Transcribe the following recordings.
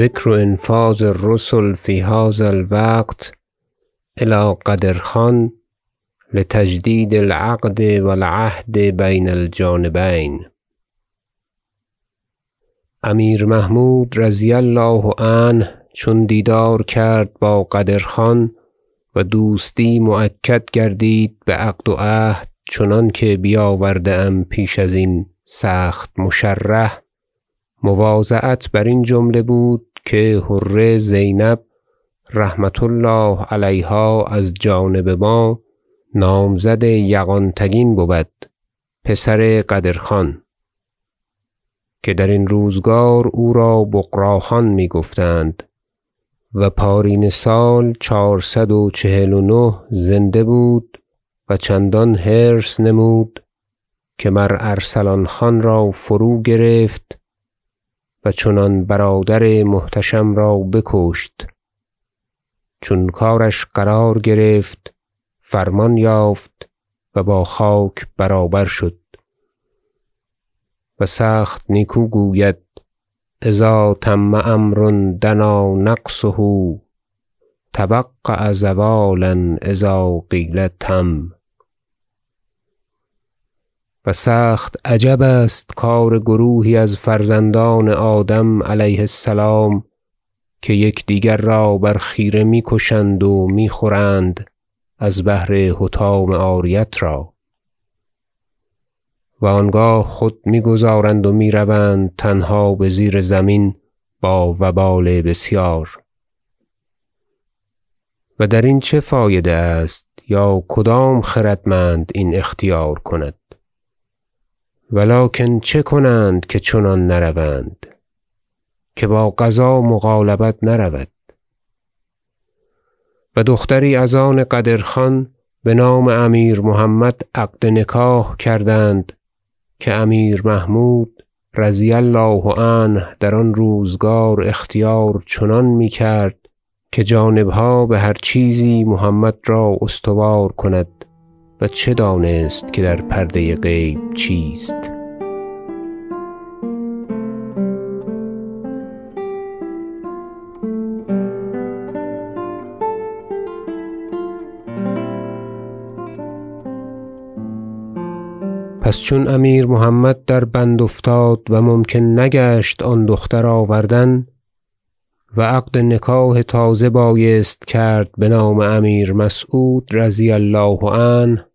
ذکر انفاذ الرسل فی هذا الوقت الی قدر خان لتجدید العقد و العهد بین الجانبین. امیر محمود رضی الله عنه چون دیدار کرد با قدر خان و دوستی مؤکد گردید بعقد و عهد چنانکه بیاورده ام پیش ازین سخت مشرح مواضعت برین جمله بود که حره زینب رحمة الله علیها از جانب ما نامزد یغان تگین بود پسر قدر خان که درین روزگار او را پارینه سال چهارصد و چهل و نه زنده بود و چندان حرص نمود که مر ارسلان خان را فروگرفت و چنان برادر محتشم را بکشت. چون کارش قرار گرفت فرمان یافت و با خاک برابر شد. و سخت نیکو گوید اذا تم امر دنا نقصه توقع زوالا اذا قیل تم. و سخت عجب است کار گروهی از فرزندان آدم علیه السلام که یکدیگر را بر خیره می‌کشند و می‌خورند از بهر حطام عاریت را. و آنگاه خود می‌گذارند و می‌روند تنها بزیر زمین با وبال بسیار. و درین چه فایده است یا کدام خردمند این اختیار کند؟ و لکن چه کنند که چنان نروند؟ که با قضا مغالبت نرود. و دختری از آن قدر خان بنام امیر محمد عقد نکاح کردند که امیر محمود رضی الله عنه در آن روزگار اختیار چنان می‌کرد که جانبها بهر چیزی محمد را استوار کند. و چه دانست که در پرده غیب چیست؟ پس چون امیر محمد در بند افتاد و ممکن نگشت آن دختر آوردن و عقد نکاح تازه بایست کرد بنام امیر مسعود رضی الله عنه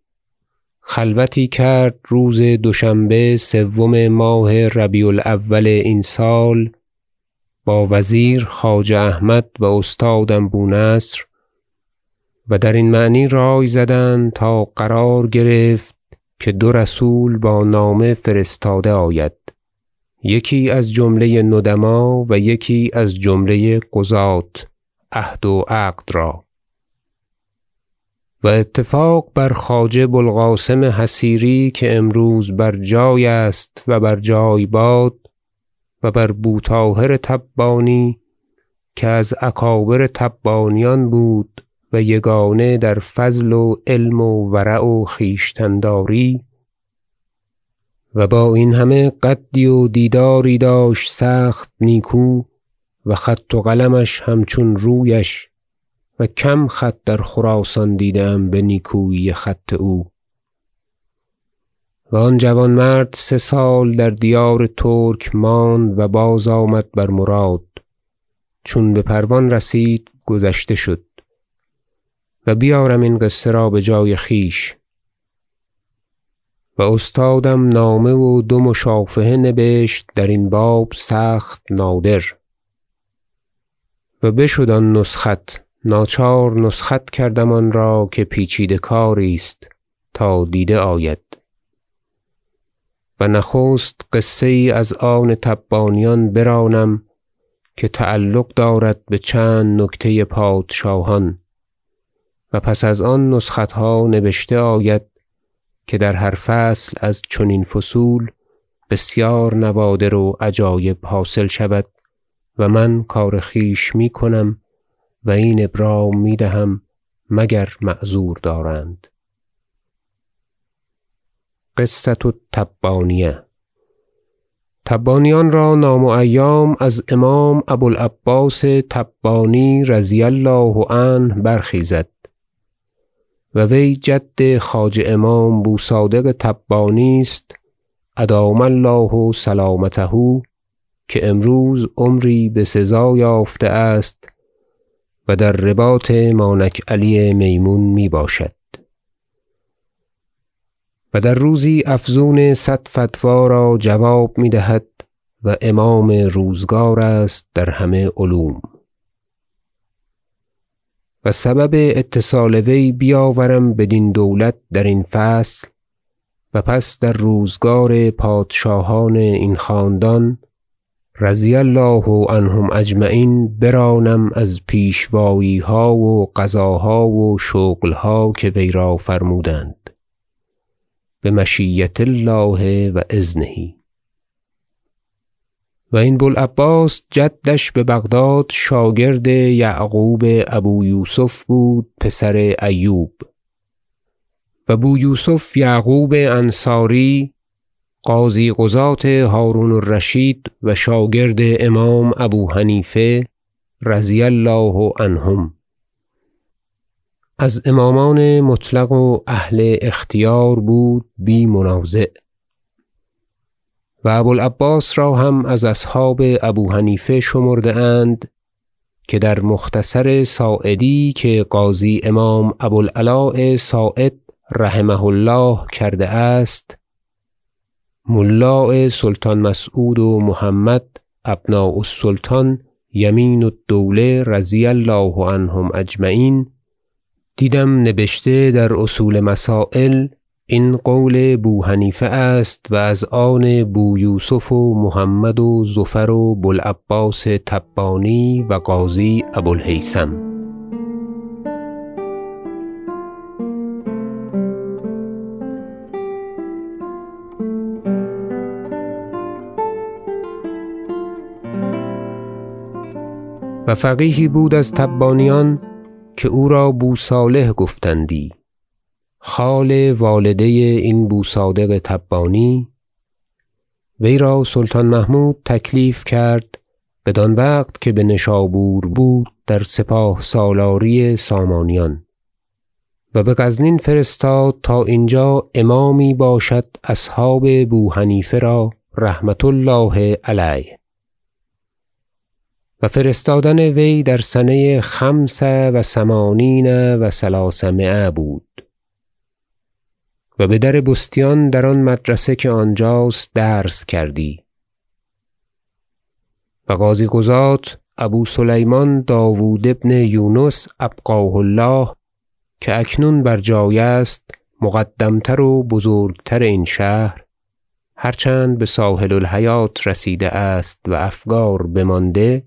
خلوتی کرد روز دوشنبه سوم ماه ربیع الأول این سال با وزیر خواجه احمد و استادم بونصر و درین معنی رای زدند تا قرار گرفت که دو رسول با نامه فرستاده آید. یکی از جمله ندما و یکی از جمله قضاة عهد و عقد را. و اتفاق بر خواجه بوالقاسم حصیری که امروز بر جای است و بر جای باد و بر بوطاهر تبانی که از اکابر تبانیان بود و یگانه در فضل و علم و ورع و خویشتن داری و با این همه قدی و دیداری داشت سخت نیکو و خط و قلمش همچون رویش و کم خط در خراسان دیده ام بنیکویی خط او. و آن جوانمرد سه سال در دیار ترک ماند و بازآمد بر مراد. چون بپروان رسید گذشته شد. و بیارم این قصه را بجای خویش. و استادم نامه و دو مشافهه نبشت درین باب سخت نادر. و بشد آن نسخت. ناچار نسخت کردم آن را که پیچیده کاری است تا دیده آید. و نخست قصه یی از آن تبانیان برانم که تعلق دارد بچند نکته پادشاهان و پس از آن نسختها نبشته آید که در هر فصل از چنین فصول بسیار نوادر و عجایب حاصل شود و من کار خویش می‌کنم و این ابرام می‌دهم مگر معذور دارند. قصة التبانیه. تبانیان را نام و ایام از امام ابو العباس تبانی رضی الله عنه برخیزد و وی جد خواجه امام بوصادق تبانی است ادام الله سلامته که امروز عمری بسزا یافته است و در رباط مانک علی میمون می باشد و در روزی افزون صد فتوی را جواب می دهد و امام روزگار است در همه علوم. و سبب اتصال وی بیاورم بدین دولت درین فصل و پس در روزگار پادشاهان این خاندان رضی الله عنهم اجمعین برانم از پیشواییها و قضاها و شغلها که وی را فرمودند. بمشیة الله و اذنه. و این بوالعباس جدش ببغداد شاگرد یعقوب ابو یوسف بود پسر ایوب. و بویوسف یعقوب انصاری قاضی قضاة هرون الرشید و شاگرد امام ابو حنیفه رضی الله عنهم. از امامان مطلق و اهل اختیار بود بی منازع. و ابو العباس را هم از اصحاب ابو حنیفه شمرده اند که در مختصر صاعدی که قاضی امام ابو العلاء صاعد رحمه الله کرده است ملاء سلطان مسعود و محمد ابناء السلطان یمین الدوله رضی الله عنهم اجمعین. دیدم نبشته در اصول مسایل این قول بوحنیفه است و از آن بویوسف و محمد و زفر و بوالعباس تبانی و قاضی ابو و فقیهی بود از تبانیان که او را بوصالح گفتندی. خال والده این بوصادق تبانی. وی را سلطان محمود تکلیف کرد بدان وقت که بنشابور بود در سپاه سالاری سامانیان و بغزنین فرستاد تا اینجا امامی باشد اصحاب بوحنیفه را رحمة الله علیه. و فرستادن وی در سنه خمس و ثمانین و ثلاثمایه بود. و بدر بستیان در آن مدرسه که آنجاست درس کردی. و قاضی قضاة ابو سلیمان داود بن یونس ابقاه الله که اکنون بر جای است مقدم تر و بزرگتر این شهر هرچند بساحل الحیاة رسیده است و افگار بمانده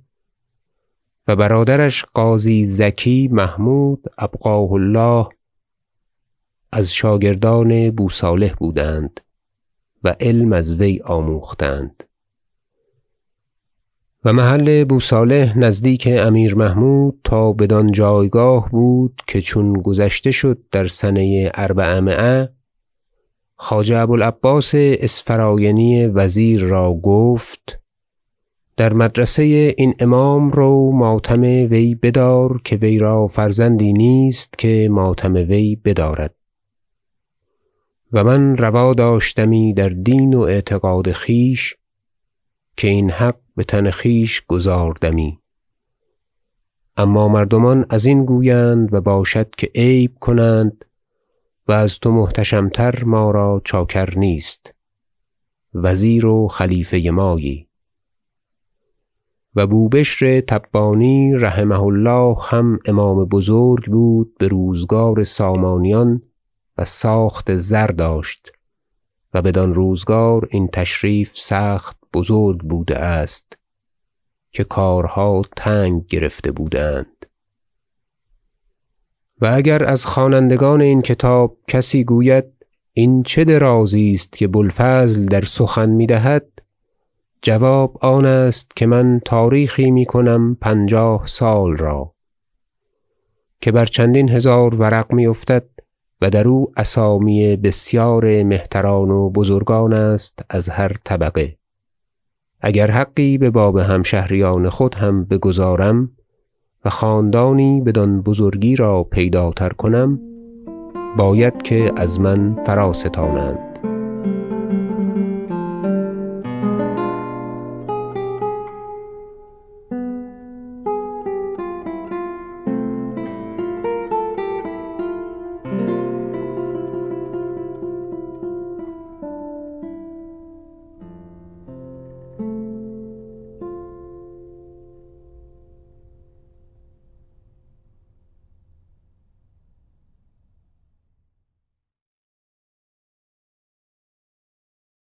و برادرش قاضی زکی محمود ابقاه الله از شاگردان بوصالح بودند و علم از وی آموختند. و محل بوصالح نزدیک امیر محمود تا بدان جایگاه بود که چون گذشته شد در سنه اربعمایه خواجه ابو العباس اسفراینی وزیر را گفت در مدرسه این امام رو ماتم وی بدار که وی را فرزندی نیست که ماتم وی بدارد. و من روا داشتمی در دین و اعتقاد خویش که این حق بتن خویش گزاردمی. اما مردمان ازین گویند و باشد که عیب کنند و از تو محتشم تر ما را چاکر نیست. وزیر و خلیفه مایی. و بوبشر تبانی رحمه الله هم امام بزرگ بود بروزگار سامانیان و ساخت زر داشت و بدان روزگار این تشریف سخت بزرگ بوده است که کارها تنگ گرفته بودند. و اگر از خوانندگان این کتاب کسی گوید این چه درازی است که بوالفضل در سخن می‌دهد؟ جواب آن است که من تاریخی می‌کنم پنجاه سال را. که بر چندین هزار ورق می افتد و در او اسامی بسیار مهتران و بزرگان است از هر طبقه. اگر حقی بباب همشهریان خود هم بگزارم و خاندانی بدان بزرگی را پیداتر کنم باید که از من فراستانند.